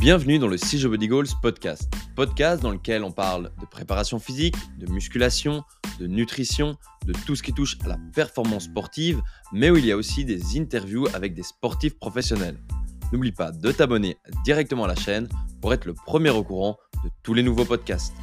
Bienvenue dans le CJ Body Goals podcast. Podcast dans lequel on parle de préparation physique, de musculation, de nutrition, de tout ce qui touche à la performance sportive, mais où il y a aussi des interviews avec des sportifs professionnels. N'oublie pas de t'abonner directement à la chaîne pour être le premier au courant de tous les nouveaux podcasts.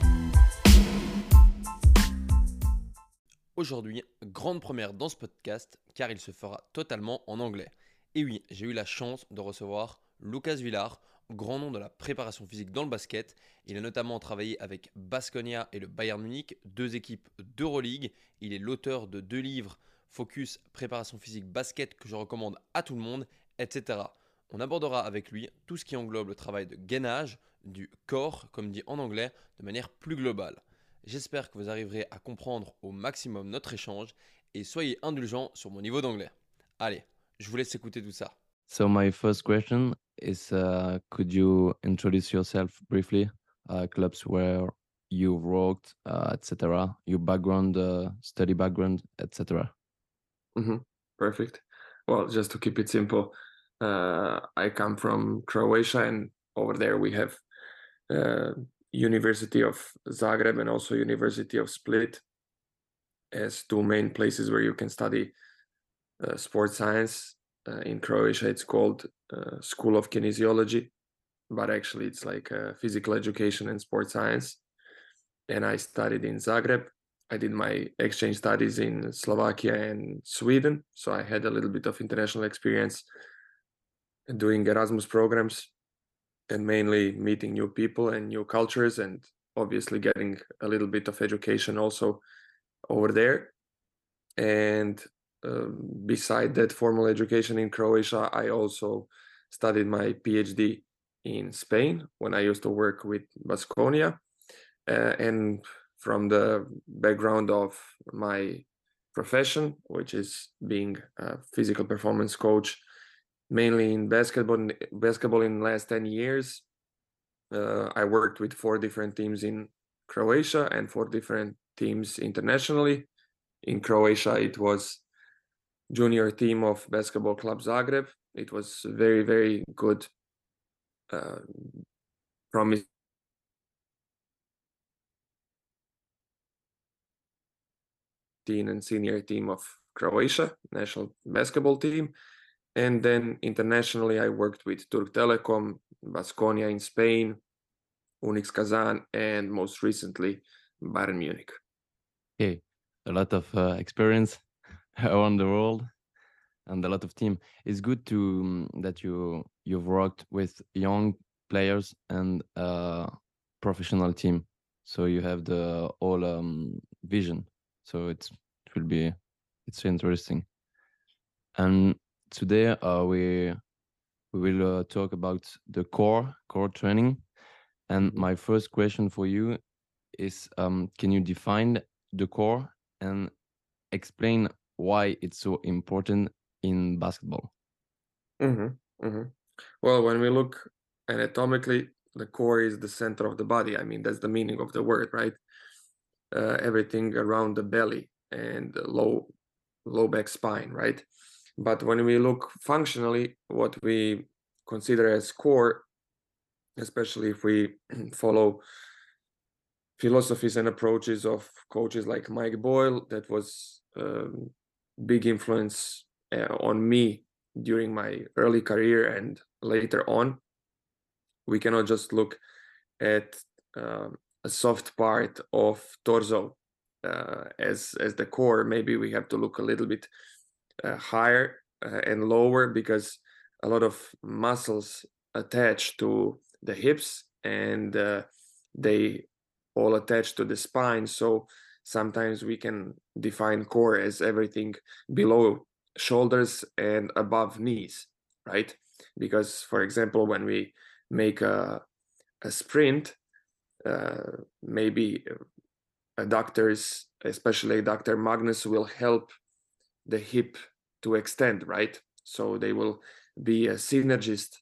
Aujourd'hui, grande première dans ce podcast car il se fera totalement en anglais. Et oui, j'ai eu la chance de recevoir Lucas Villar, grand nom de la préparation physique dans le basket. Il a notamment travaillé avec Basconia et le Bayern Munich, deux équipes d'Euroleague. Il est l'auteur de deux livres Focus préparation physique basket que je recommande à tout le monde, etc. On abordera avec lui tout ce qui englobe le travail de gainage, du corps, comme dit en anglais, de manière plus globale. J'espère que vous arriverez à comprendre au maximum notre échange et soyez indulgents sur mon niveau d'anglais. Allez, je vous laisse écouter tout ça. So my first question is, uh, could you introduce yourself briefly, uh, clubs where you've worked, uh, etc., your background, uh, study background, etc. hmm Perfect. Well, just to keep it simple, uh, I come from Croatia, and over there we have uh, University of Zagreb and also University of Split as two main places where you can study sports science uh, in Croatia, it's called uh, School of Kinesiology, but actually it's like uh, physical education and sports science. And I studied in Zagreb. I did my exchange studies in Slovakia and Sweden, so I had a little bit of international experience doing Erasmus programs and mainly meeting new people and new cultures and obviously getting a little bit of education also over there. And um, beside that formal education in Croatia, I also studied my PhD in Spain when I used to work with Basconia. Uh, and from the background of my profession, which is being a physical performance coach, mainly in basketball, basketball in the last 10 years, uh, I worked with four different teams in Croatia and four different teams internationally. In Croatia, it was junior team of basketball club Zagreb. It was very very good uh, promise and senior team of Croatia national basketball team. And then internationally, I worked with Türk Telekom, Basconia in Spain, UNICS Kazan, and most recently Bayern Munich. Okay, a lot of uh, experience around the world and a lot of team. It's good to um, that you you've worked with young players and a professional team, so you have the whole um, vision. So it's it will be it's interesting. And today uh, we we will uh, talk about the core core training. And my first question for you is: um, Can you define the core and explain why it's so important in basketball? hmm hmm Well, when we look anatomically, the core is the center of the body. I mean, that's the meaning of the word, right? Uh, everything around the belly and the low low back spine, right? But when we look functionally, what we consider as core, especially if we follow philosophies and approaches of coaches like Mike Boyle, that was um, big influence uh, on me during my early career and later on. We cannot just look at uh, a soft part of torso uh, as as the core. Maybe we have to look a little bit uh, higher uh, and lower because a lot of muscles attach to the hips and uh, they all attach to the spine. So sometimes we can define core as everything below shoulders and above knees right? Because for example when we make a, a sprint uh, maybe adductors especially adductor magnus will help the hip to extend right? So they will be a synergist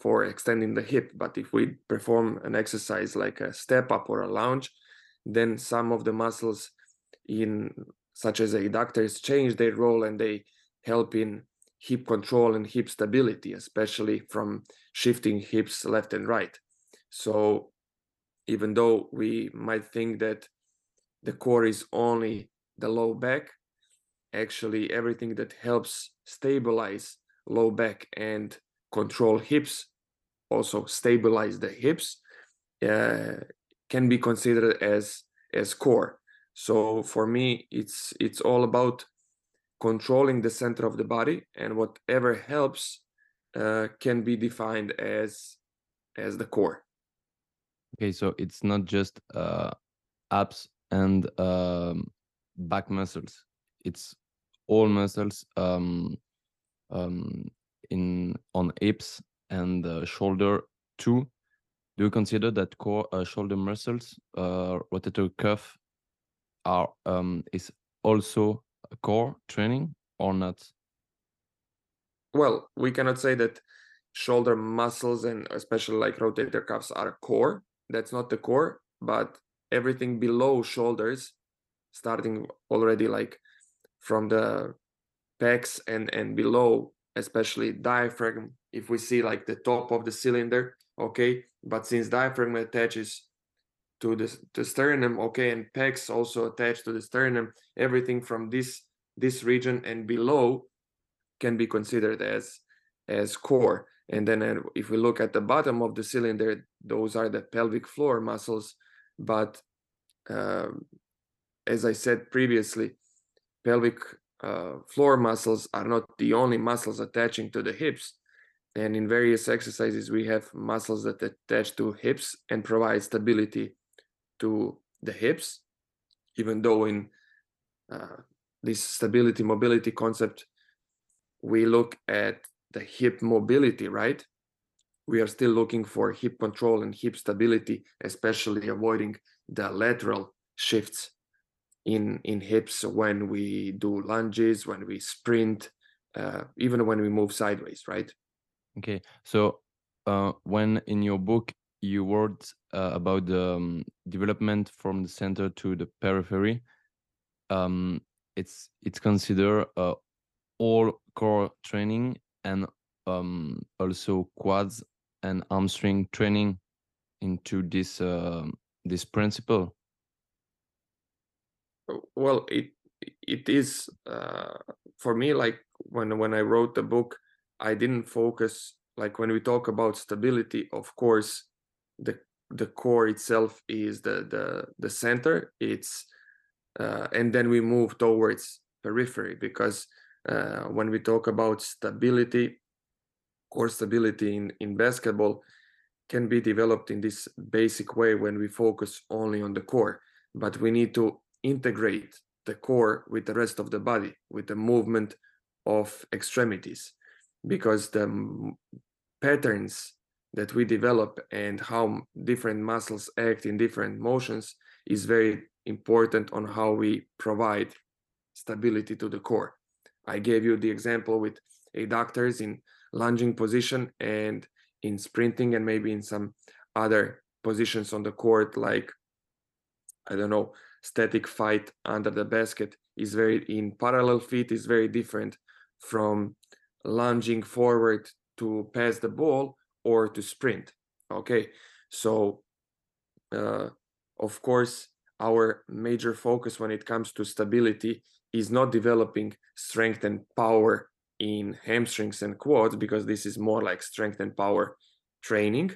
for extending the hip. But if we perform an exercise like a step up or a lunge then some of the muscles in such as the adductors change their role and they help in hip control and hip stability, especially from shifting hips left and right. So even though we might think that the core is only the low back, actually everything that helps stabilize low back and control hips, also stabilize the hips, uh, can be considered as as core. So for me, it's it's all about controlling the center of the body, and whatever helps uh, can be defined as as the core. Okay, so it's not just uh, abs and um, back muscles. It's all muscles um, um, in on hips and uh, shoulder too. Do you consider that core uh, shoulder muscles, uh, rotator cuff, are um, is also a core training or not? Well, we cannot say that shoulder muscles and especially like rotator cuffs are core. That's not the core, but everything below shoulders, starting already like from the pecs and and below, especially diaphragm. If we see like the top of the cylinder, okay, but since diaphragm attaches to the, the sternum, okay, and pecs also attached to the sternum, everything from this this region and below can be considered as as core. And then uh, if we look at the bottom of the cylinder, those are the pelvic floor muscles. But um, as I said previously, pelvic uh, floor muscles are not the only muscles attaching to the hips. And in various exercises, we have muscles that attach to hips and provide stability to the hips, even though in uh, this stability mobility concept, we look at the hip mobility, right? We are still looking for hip control and hip stability, especially avoiding the lateral shifts in in hips when we do lunges, when we sprint, uh, even when we move sideways, right? Okay, so uh, when in your book you wrote uh, about the um, development from the center to the periphery, um, it's it's considered uh, all core training and um, also quads and hamstring training into this uh, this principle. Well, it it is uh, for me like when when I wrote the book, I didn't focus like when we talk about stability. Of course, the the core itself is the the the center. It's uh, and then we move towards periphery because uh, when we talk about stability, core stability in, in basketball can be developed in this basic way when we focus only on the core. But we need to integrate the core with the rest of the body, with the movement of extremities, because the patterns that we develop and how different muscles act in different motions is very important on how we provide stability to the core. I gave you the example with adductors in lunging position and in sprinting and maybe in some other positions on the court like I don't know static fight under the basket is very in parallel feet is very different from lunging forward to pass the ball or to sprint okay? So uh, of course our major focus when it comes to stability is not developing strength and power in hamstrings and quads because this is more like strength and power training.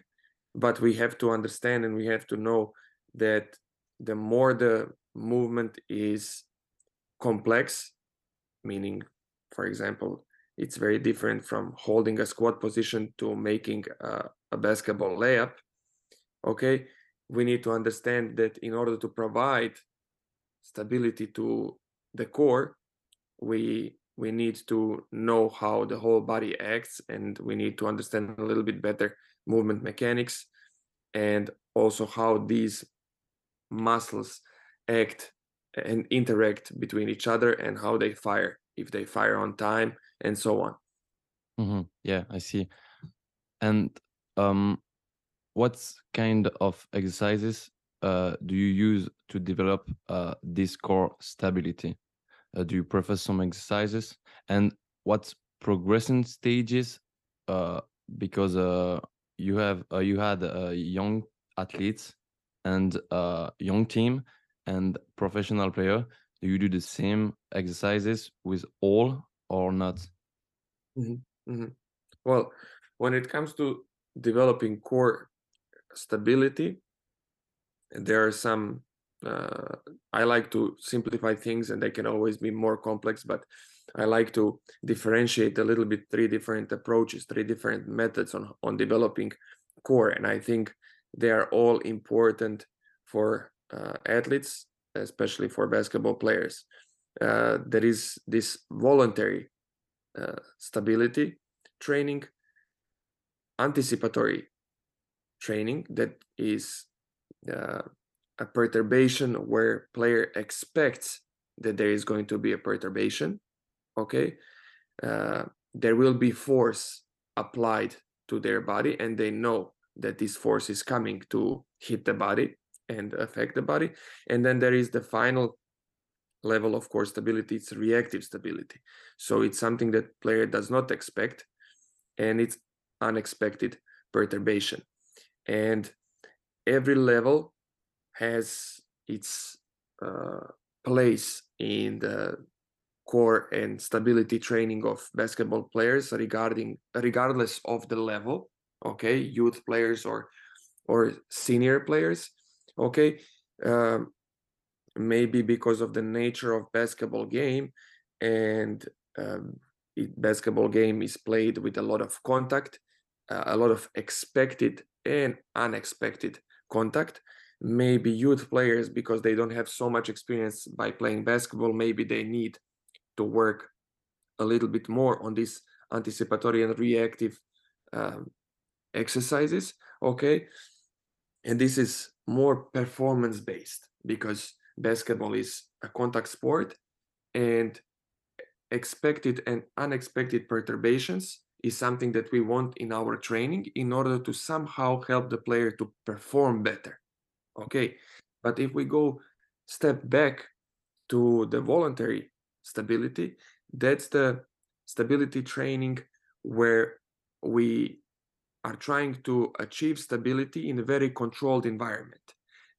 But we have to understand and we have to know that the more the movement is complex meaning for example it's very different from holding a squat position to making a, a basketball layup okay? We need to understand that in order to provide stability to the core we we need to know how the whole body acts and we need to understand a little bit better movement mechanics and also how these muscles act and interact between each other and how they fire. If they fire on time and so on mm-hmm. yeah i see and um what kind of exercises uh, do you use to develop uh, this core stability? Uh, do you prefer some exercises? And what progression stages uh, because uh, you have uh, you had young athletes and young team and professional player. Do you do the same exercises with all or not? hmm Well, when it comes to developing core stability, there are some. Uh, I like to simplify things, and they can always be more complex. But I like to differentiate a little bit three different approaches, three different methods on on developing core, and I think they are all important for uh, athletes, especially for basketball players. Uh, there is this voluntary uh, stability training, anticipatory training that is uh, a perturbation where player expects that there is going to be a perturbation. Okay, uh, there will be force applied to their body, and they know that this force is coming to hit the body and affect the body. And then there is the final level of core stability it's reactive stability. So it's something that player does not expect and it's unexpected perturbation. And every level has its uh, place in the core and stability training of basketball players regarding regardless of the level okay? Youth players or or senior players okay? Um, maybe because of the nature of basketball game and um, it, basketball game is played with a lot of contact uh, a lot of expected and unexpected contact. Maybe youth players because they don't have so much experience by playing basketball maybe they need to work a little bit more on this anticipatory and reactive um, exercises okay? And this is more performance based because basketball is a contact sport and expected and unexpected perturbations is something that we want in our training in order to somehow help the player to perform better okay? But if we go step back to the voluntary stability that's the stability training where we are trying to achieve stability in a very controlled environment.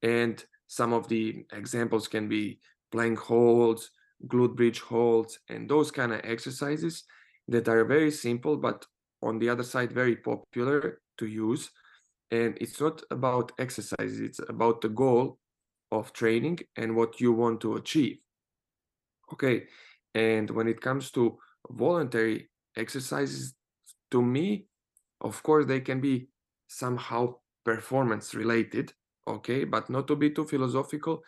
And some of the examples can be plank holds, glute bridge holds, and those kind of exercises that are very simple, but on the other side, very popular to use. And it's not about exercises, it's about the goal of training and what you want to achieve. Okay. And when it comes to voluntary exercises, to me, of course, they can be somehow performance related okay but not to be too philosophical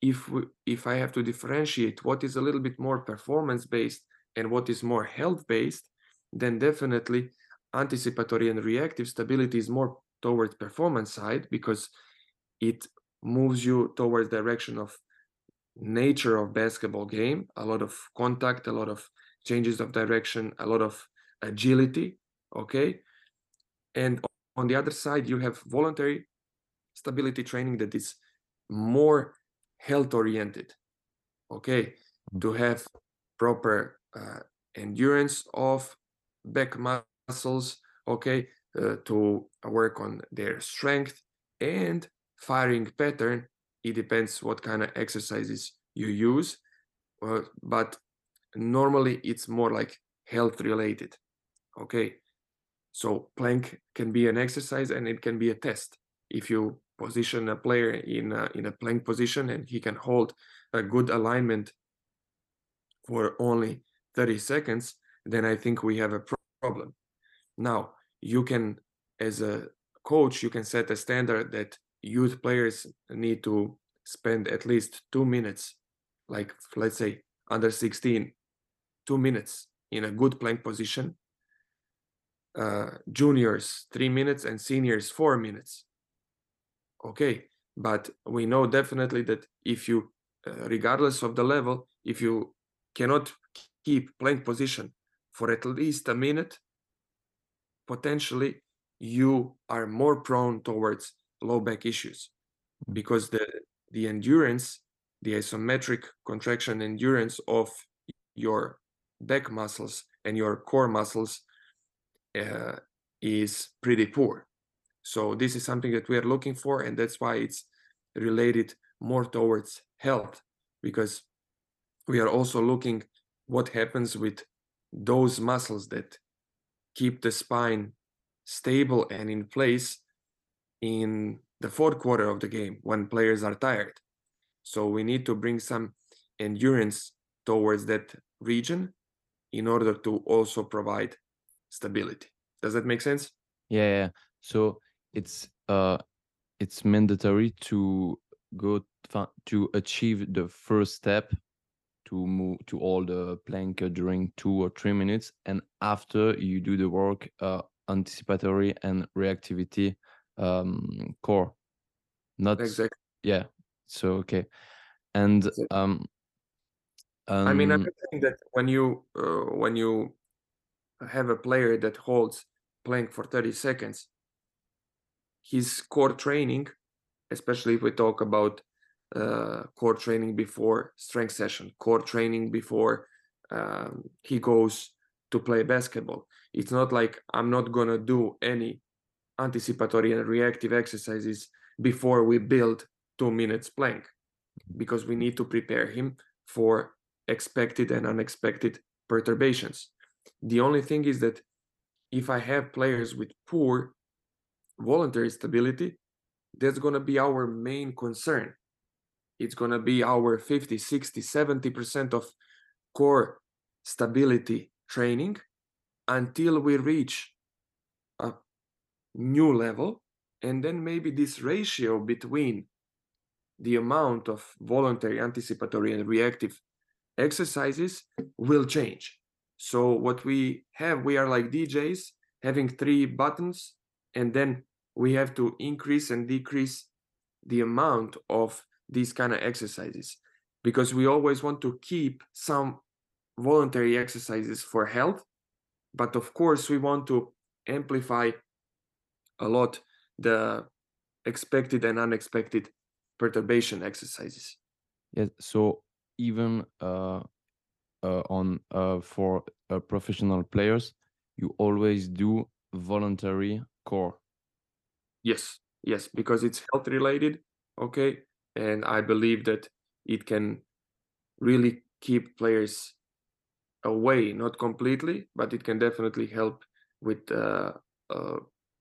if we, if i have to differentiate what is a little bit more performance based and what is more health based then definitely anticipatory and reactive stability is more towards performance side because it moves you towards direction of nature of basketball game a lot of contact a lot of changes of direction a lot of agility okay? And on the other side you have voluntary stability training that is more health oriented okay? Mm. to have proper uh, endurance of back muscles okay? Uh, to work on their strength and firing pattern. It depends what kind of exercises you use uh, but normally it's more like health related okay? So plank can be an exercise and it can be a test. If you position a player in a, in a plank position and he can hold a good alignment for only 30 seconds then i think we have a problem. Now you can as a coach you can set a standard that youth players need to spend at least two minutes like let's say under 16 two minutes in a good plank position uh, juniors three minutes and seniors four minutes okay but we know definitely that if you uh, regardless of the level if you cannot keep plank position for at least a minute potentially you are more prone towards low back issues Mm. because the the endurance the isometric contraction endurance of your back muscles and your core muscles uh, is pretty poor. So this is something that we are looking for, and that's why it's related more towards health because we are also looking what happens with those muscles that keep the spine stable and in place in the fourth quarter of the game when players are tired. So we need to bring some endurance towards that region in order to also provide stability. Does that make sense? Yeah. So it's uh it's mandatory to go to achieve the first step to move to all the plank during two or three minutes and after you do the work uh, anticipatory and reactivity um, core not Exactly. yeah so okay and Exactly. um, I mean, I'm um saying that when you uh, when you have a player that holds plank for 30 seconds, his core training, especially if we talk about uh, core training before strength session, core training before um, he goes to play basketball. It's not like I'm not gonna do any anticipatory and reactive exercises before we build two minutes plank because we need to prepare him for expected and unexpected perturbations. The only thing is that if I have players with poor voluntary stability, that's going to be our main concern. It's going to be our 50, 60, 70% of core stability training until we reach a new level. And then maybe this ratio between the amount of voluntary, anticipatory, and reactive exercises will change. So what we have, we are like DJs having three buttons, and then we have to increase and decrease the amount of these kind of exercises. Because we always want to keep some voluntary exercises for health but of course we want to amplify a lot the expected and unexpected perturbation exercises. Yes so even uh, uh on uh for uh, professional players you always do voluntary core Yes, yes, because it's health related, okay? And I believe that it can really keep players away, not completely, but it can definitely help with uh, uh,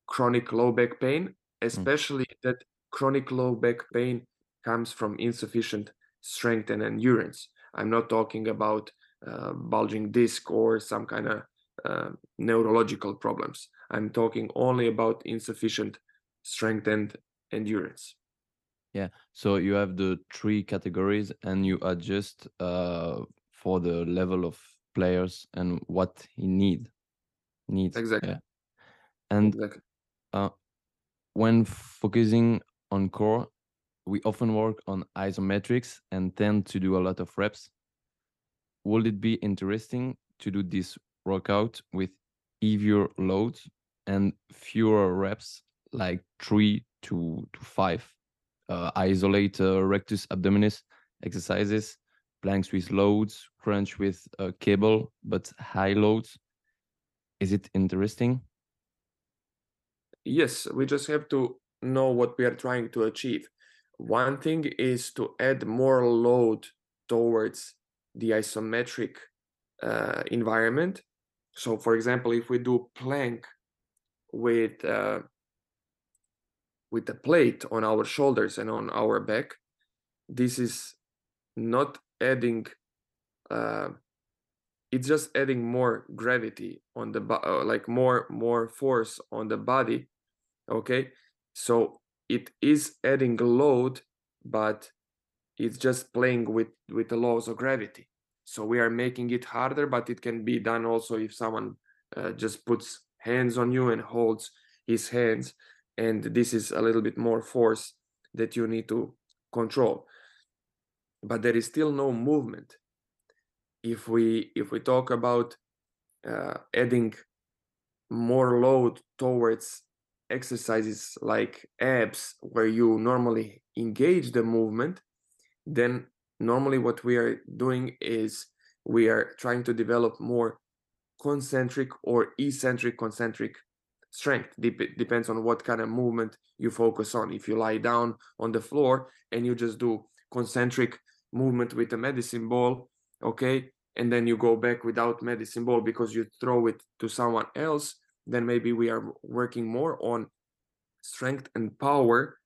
chronic low back pain, Mm. especially that chronic low back pain comes from insufficient strength and endurance. I'm not talking about uh, bulging disc or some kind of uh, neurological problems. I'm talking only about insufficient strength and endurance. yeah so you have the three categories and you adjust uh for the level of players and what he need needs Exactly. yeah and Exactly. uh when focusing on core we often work on isometrics and tend to do a lot of reps would it be interesting to do this workout with heavier loads and fewer reps like three to, to five uh, isolate uh, rectus abdominis exercises planks with loads crunch with a cable but high loads is it interesting Yes, we just have to know what we are trying to achieve. One thing is to add more load towards the isometric uh, environment. So, for example, if we do plank with uh, with a plate on our shoulders and on our back, this is not adding. Uh, it's just adding more gravity on the uh, like more more force on the body okay so it is adding load but it's just playing with with the laws of gravity so we are making it harder but it can be done also if someone uh, just puts hands on you and holds his hands and this is a little bit more force that you need to control. But there is still no movement. If we if we talk about uh, adding more load towards exercises like abs where you normally engage the movement then normally what we are doing is we are trying to develop more concentric or eccentric concentric strength Dep- depends on what kind of movement you focus on. If you lie down on the floor and you just do concentric movement with a medicine ball okay and then you go back without medicine ball because you throw it to someone else then maybe we are working more on strength and power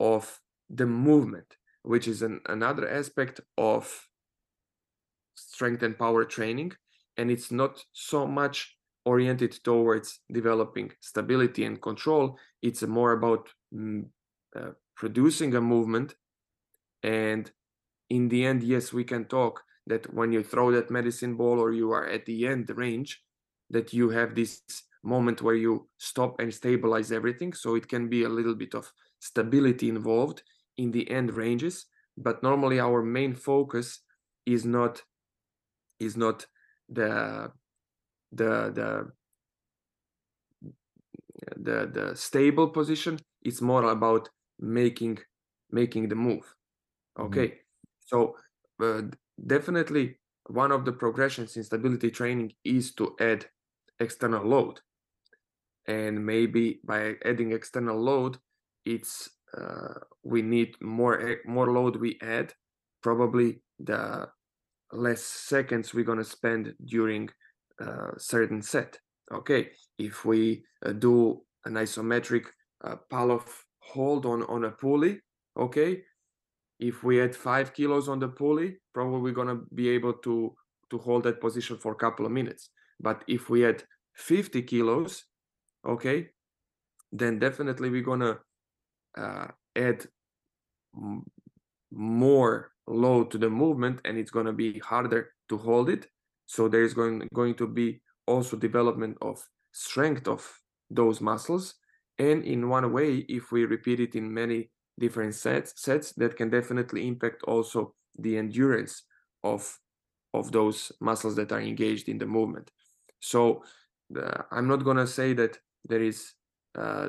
of the movement which is an, another aspect of strength and power training. And it's not so much oriented towards developing stability and control. It's more about mm, uh, producing a movement. And in the end yes we can talk that when you throw that medicine ball or you are at the end range that you have this moment where you stop and stabilize everything. So it can be a little bit of stability involved in the end ranges. But normally our main focus is not is not the the the the the stable position it's more about making making the move. Okay? Mm-hmm. so uh, definitely one of the progressions in stability training is to add external load. And maybe by adding external load it's uh, we need more more load we add. Probably the less seconds we're going to spend during certain set okay? If we uh, do an isometric uh, Pallof hold on on a pulley okay? If we add five kilos on the pulley probably we're to be able to to hold that position for a couple of minutes. But if we add 50 kilos okay then definitely we're to uh, add more load to the movement and it's to be harder to hold it so there's going going to be also development of strength of those muscles. And in one way if we repeat it in many different sets sets that can definitely impact also the endurance of of those muscles that are engaged in the movement. So uh, i'm not going to say that there is uh,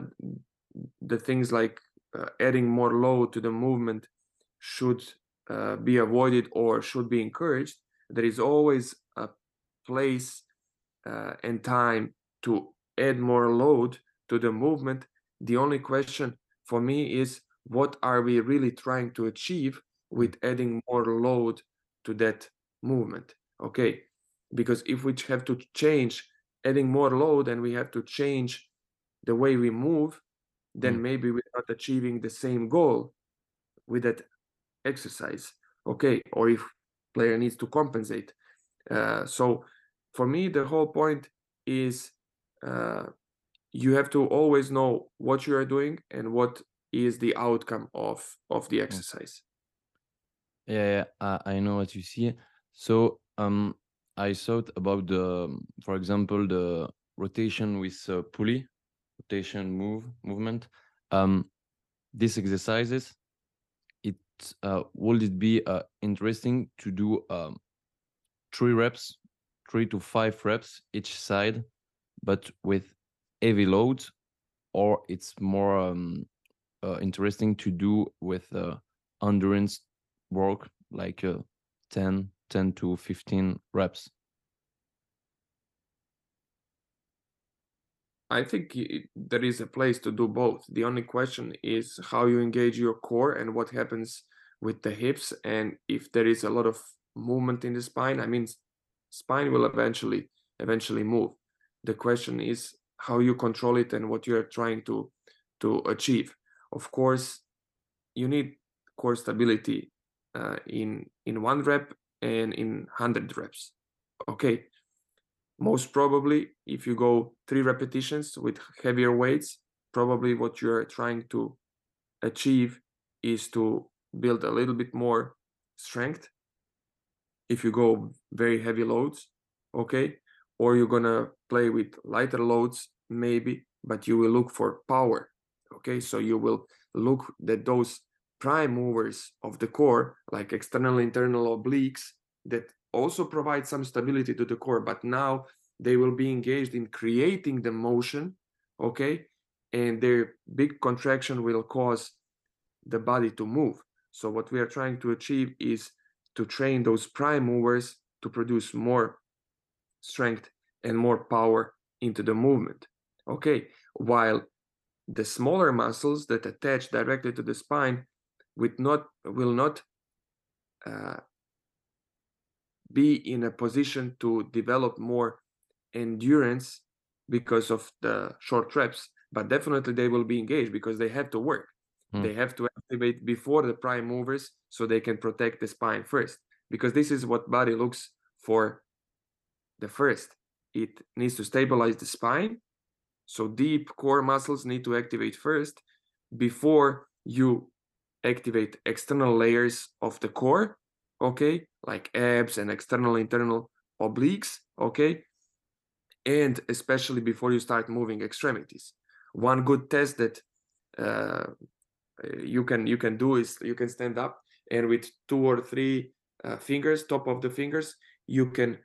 the things like uh, adding more load to the movement should uh, be avoided or should be encouraged there is always a place uh, and time to add more load to the movement. The only question for me is what are we really trying to achieve with adding more load to that movement? Okay because if we have to change adding more load and we have to change the way we move then mm. maybe we're not achieving the same goal with that exercise. Okay or if player needs to compensate. Uh, so for me the whole point is uh, you have to always know what you are doing and what is the outcome of of the mm. exercise. Yeah, yeah I, I know what you see. So um i thought about the for example the rotation with uh, pulley rotation move movement. Um these exercises uh, would it be uh, interesting to do um, three reps three to five reps each side but with heavy loads? Or it's more um, uh, interesting to do with uh, endurance work like uh, 10 10 to 15 reps I think there is a place to do both. The only question is how you engage your core and what happens with the hips, and if there is a lot of movement in the spine. I mean, spine will eventually eventually move. The question is how you control it and what you are trying to to achieve. Of course, you need core stability uh, in in one rep and in hundred reps. Okay, most probably if you go three repetitions with heavier weights probably what you're trying to achieve is to build a little bit more strength. If you go very heavy loads okay or you're gonna play with lighter loads maybe but you will look for power okay? So you will look that those prime movers of the core like external internal obliques that also provide some stability to the core but now they will be engaged in creating the motion okay and their big contraction will cause the body to move so what we are trying to achieve is to train those prime movers to produce more strength and more power into the movement. Okay, while the smaller muscles that attach directly to the spine with not will not uh, be in a position to develop more endurance because of the short reps but definitely they will be engaged because they have to work. Mm. they have to activate before the prime movers so they can protect the spine first because this is what body looks for the first. It needs to stabilize the spine so deep core muscles need to activate first before you activate external layers of the core okay like abs and external internal obliques okay? And especially before you start moving extremities. One good test that uh, you can you can do is you can stand up and with two or three uh, fingers top of the fingers you can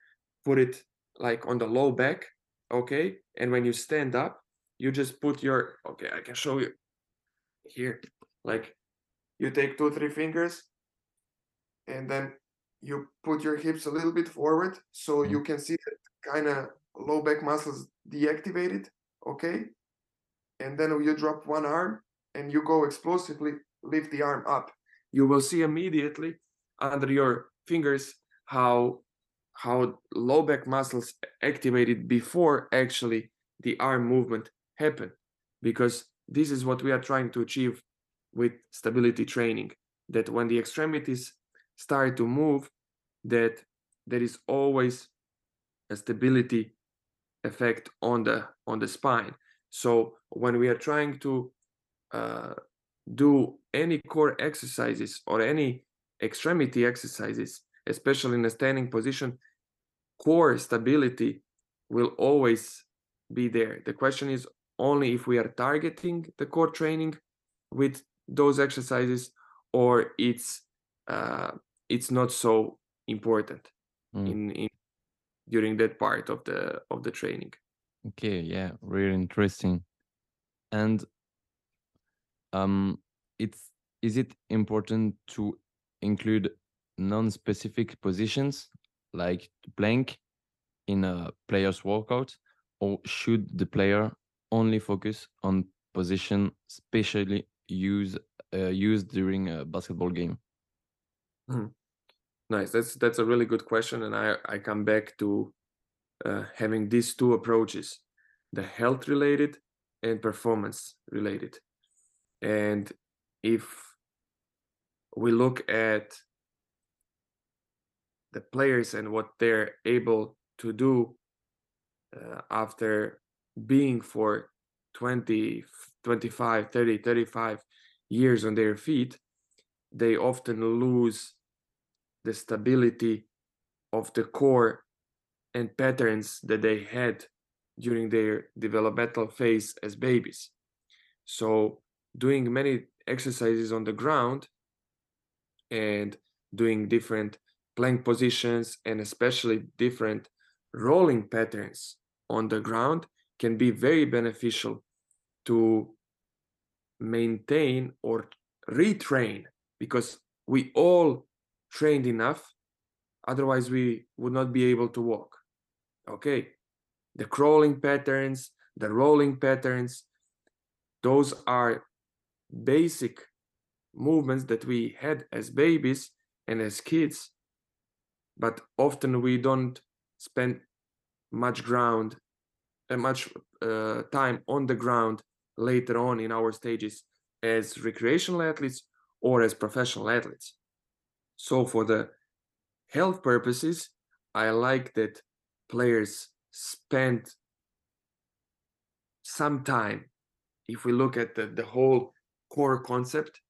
put it like on the low back okay? And when you stand up you just put your okay i can show you. Here like you take two three fingers and then you put your hips a little bit forward so Mhm. you can see that kind of low back muscles deactivated okay and then you drop one arm and you go explosively lift the arm up you will see immediately under your fingers how how low back muscles activated before actually the arm movement happened because this is what we are trying to achieve with stability training that when the extremities start to move that there is always a stability effect on the on the spine. So when we are trying to uh, do any core exercises or any extremity exercises especially in a standing position core stability will always be there. The question is only if we are targeting the core training with those exercises or it's uh, it's not so important Mm. in, in during that part of the of the training Okay, yeah, really interesting. And um, it's is it important to include non-specific positions like plank in a player's workout, or should the player only focus on position specially use uh, used during a basketball game? Nice. That's that's a really good question and i i come back to uh, having these two approaches the health related and performance related. And if we look at the players and what they're able to do uh, after being for 20 25 30 35 years on their feet they often lose the stability of the core and patterns that they had during their developmental phase as babies. So, doing many exercises on the ground and doing different plank positions and especially different rolling patterns on the ground can be very beneficial to maintain or retrain because we all trained enough otherwise we would not be able to walk. Okay the crawling patterns the rolling patterns those are basic movements that we had as babies and as kids but often we don't spend much ground and much uh, time on the ground later on in our stages as recreational athletes or as professional athletes so for the health purposes i like that players spend some time. If we look at the, the whole core concept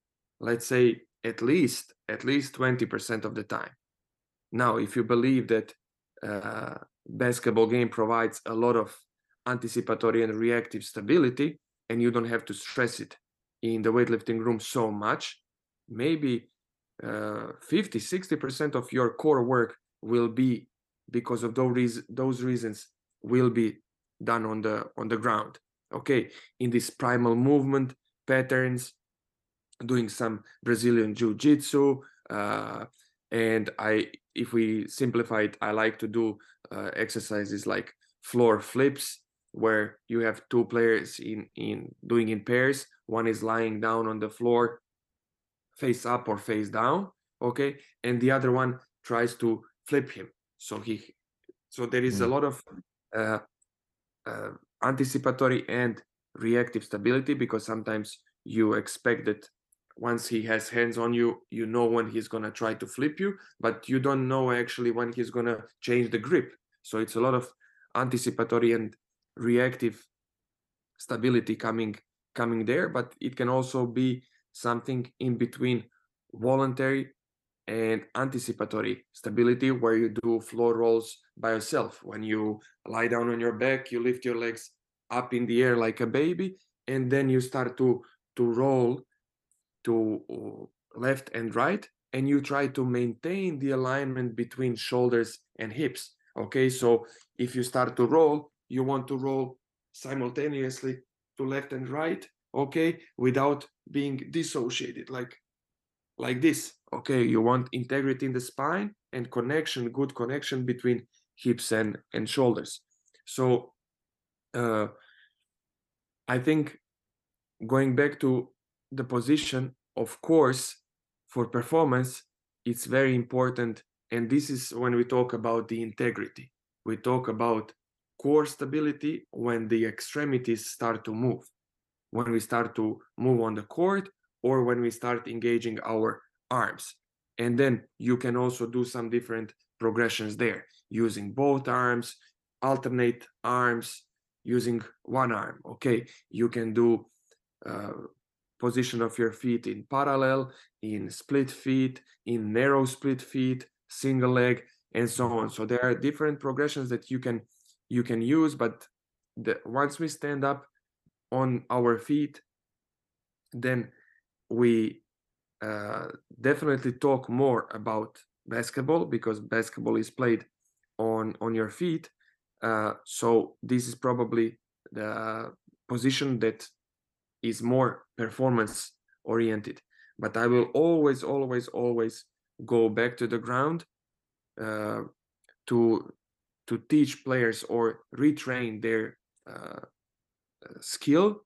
let's say at least at least 20% of the time. Now if you believe that uh, basketball game provides a lot of anticipatory and reactive stability and you don't have to stress it in the weightlifting room so much maybe uh, 50 60% of your core work will be because of those reasons those reasons will be done on the on the ground okay in this primal movement patterns doing some brazilian jiu-jitsu uh, and I, if we simplify it, I like to do uh, exercises like floor flips, where you have two players in in doing in pairs. One is lying down on the floor, face up or face down, okay, and the other one tries to flip him. So he, so there is a Mm. lot of uh, uh, anticipatory and reactive stability because sometimes you expect that once he has hands on you, you know when he's gonna try to flip you, but you don't know actually when he's gonna change the grip. So it's a lot of anticipatory and reactive stability coming coming there, but it can also be something in between voluntary and anticipatory stability where you do floor rolls by yourself. When you lie down on your back, you lift your legs up in the air like a baby, and then you start to to roll to uh, left and right, and you try to maintain the alignment between shoulders and hips. Okay, so if you start to roll, you want to roll simultaneously to left and right, okay, without being dissociated, like like this. Okay, you want integrity in the spine and connection, good connection between hips and and shoulders. So uh, I think going back to the position, of course, for performance, it's very important. And this is when we talk about the integrity. We talk about core stability when the extremities start to move, when we start to move on the court, or when we start engaging our arms. And then you can also do some different progressions there using both arms, alternate arms, using one arm. Okay, you can do uh, position of your feet in parallel, in split feet, in narrow split feet, single leg, and so on. So there are different progressions that you can you can use, but the, once we stand up on our feet, then we uh, definitely talk more about basketball because basketball is played on on your feet. Uh, so this is probably the position that is more performance oriented. But I will always, always, always go back to the ground uh, to to teach players or retrain their uh, skill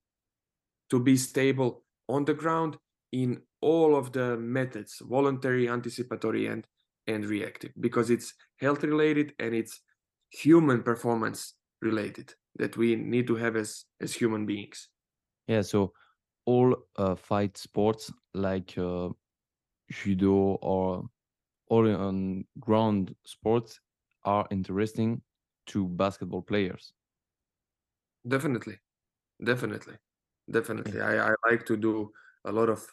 to be stable on the ground in all of the methods voluntary anticipatory and and reactive because it's health related and it's human performance related that we need to have as as human beings Yeah, so all uh, fight sports like uh, judo or all on ground sports are interesting to basketball players. definitely definitely definitely. I, I like to do a lot of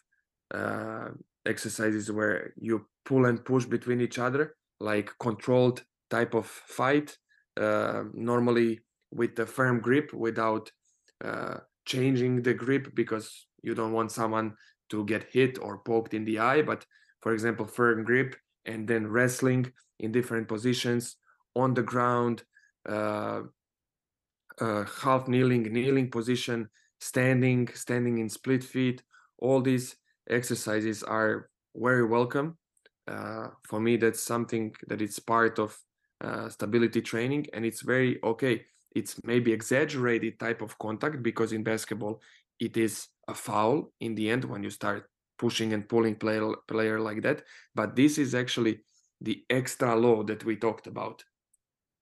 uh, exercises where you pull and push between each other like controlled type of fight uh, normally with a firm grip without uh, changing the grip because you don't want someone to get hit or poked in the eye but for example firm grip and then wrestling in different positions on the ground uh, uh, half kneeling, kneeling position, standing, standing in split feet. All these exercises are very welcome. Uh, for me, that's something that it's part of uh, stability training, and it's very okay. It's maybe exaggerated type of contact because in basketball it is a foul in the end when you start pushing and pulling player player like that. But this is actually the extra law that we talked about.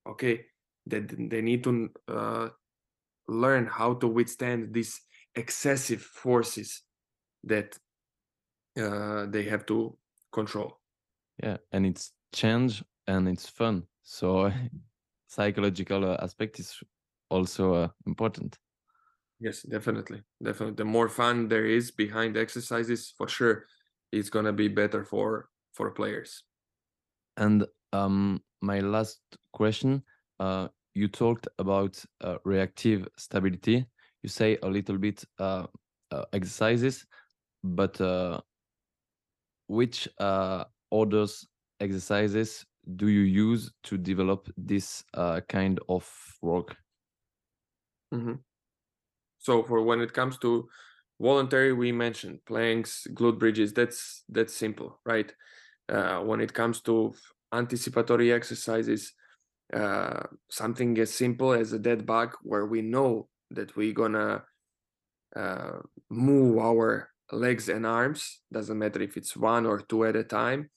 Okay, that they need to uh, learn how to withstand these excessive forces that uh, they have to control. Yeah, and it's change and it's fun. So psychological uh, aspect is also uh, important. Yes, definitely, definitely. The more fun there is behind exercises, for sure, it's gonna be better for for players. And um, my last question, uh, you talked about uh, reactive stability. You say a little bit uh, uh, exercises, but uh, which uh, others exercises do you use to develop this kind of work? Mhm. So for when it comes to voluntary, we mentioned planks, glute bridges. That's that's simple, right? when it comes to anticipatory exercises uh, something as simple as a dead bug where we know that we're gonna uh, move our legs and arms doesn't matter if it's one or two at a time.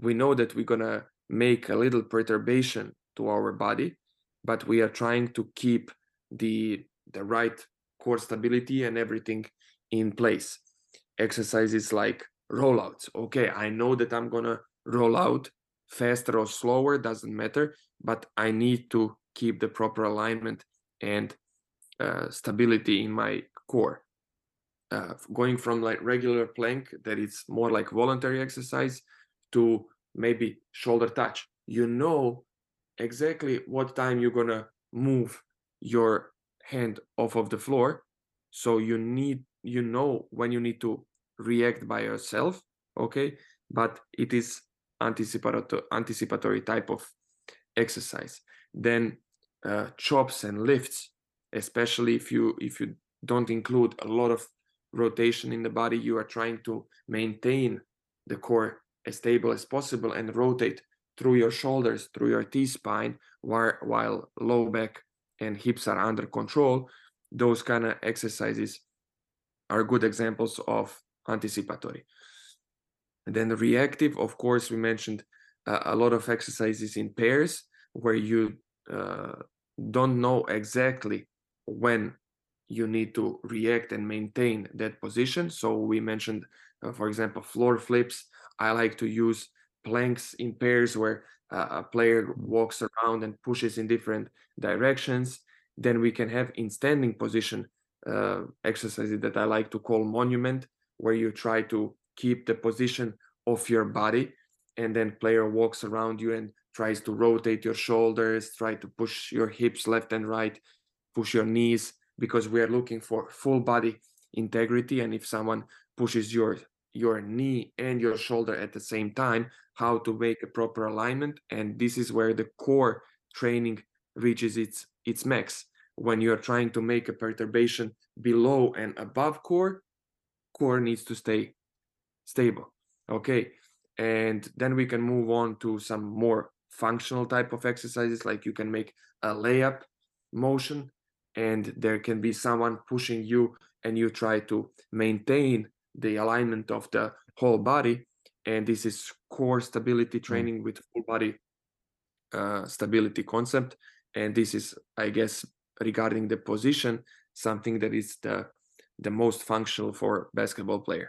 We know that we're gonna make a little perturbation to our body but we are trying to keep the the right core stability and everything in place. Exercises like rollouts. Okay i know that i'm gonna roll out faster or slower doesn't matter but i need to keep the proper alignment and uh, stability in my core. Uh, going from like regular plank that it's more like voluntary exercise to maybe shoulder touch. You know exactly what time you're gonna move your hand off of the floor so you need you know when you need to react by yourself okay? But it is anticipatory anticipatory type of exercise. Then uh, chops and lifts especially if you if you don't include a lot of rotation in the body you are trying to maintain the core as stable as possible and rotate through your shoulders through your t-spine while, while low back and hips are under control. Those kind of exercises are good examples of anticipatory. And then the reactive of course we mentioned uh, a lot of exercises in pairs where you uh, don't know exactly when you need to react and maintain that position. So we mentioned, uh, for example, floor flips. I like to use planks in pairs where uh, a player walks around and pushes in different directions. Then we can have in standing position uh, exercises that I like to call monument, where you try to keep the position of your body and then player walks around you and tries to rotate your shoulders try to push your hips left and right push your knees because we are looking for full body integrity. And if someone pushes your your knee and your shoulder at the same time how to make a proper alignment. And this is where the core training reaches its its max. When you are trying to make a perturbation below and above core core needs to stay stable. Okay. And then we can move on to some more functional type of exercises like you can make a layup motion and there can be someone pushing you and you try to maintain the alignment of the whole body. And this is core stability Mm. training with full body uh, stability concept. And this is i guess regarding the position something that is the the most functional for basketball player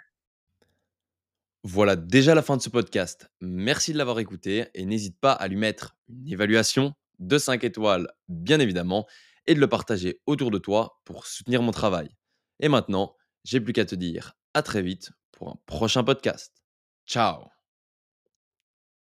Voilà déjà la fin de ce podcast. Merci de l'avoir écouté et n'hésite pas à lui mettre une évaluation de 5 étoiles, bien évidemment, et de le partager autour de toi pour soutenir mon travail. Et maintenant, j'ai plus qu'à te dire à très vite pour un prochain podcast. Ciao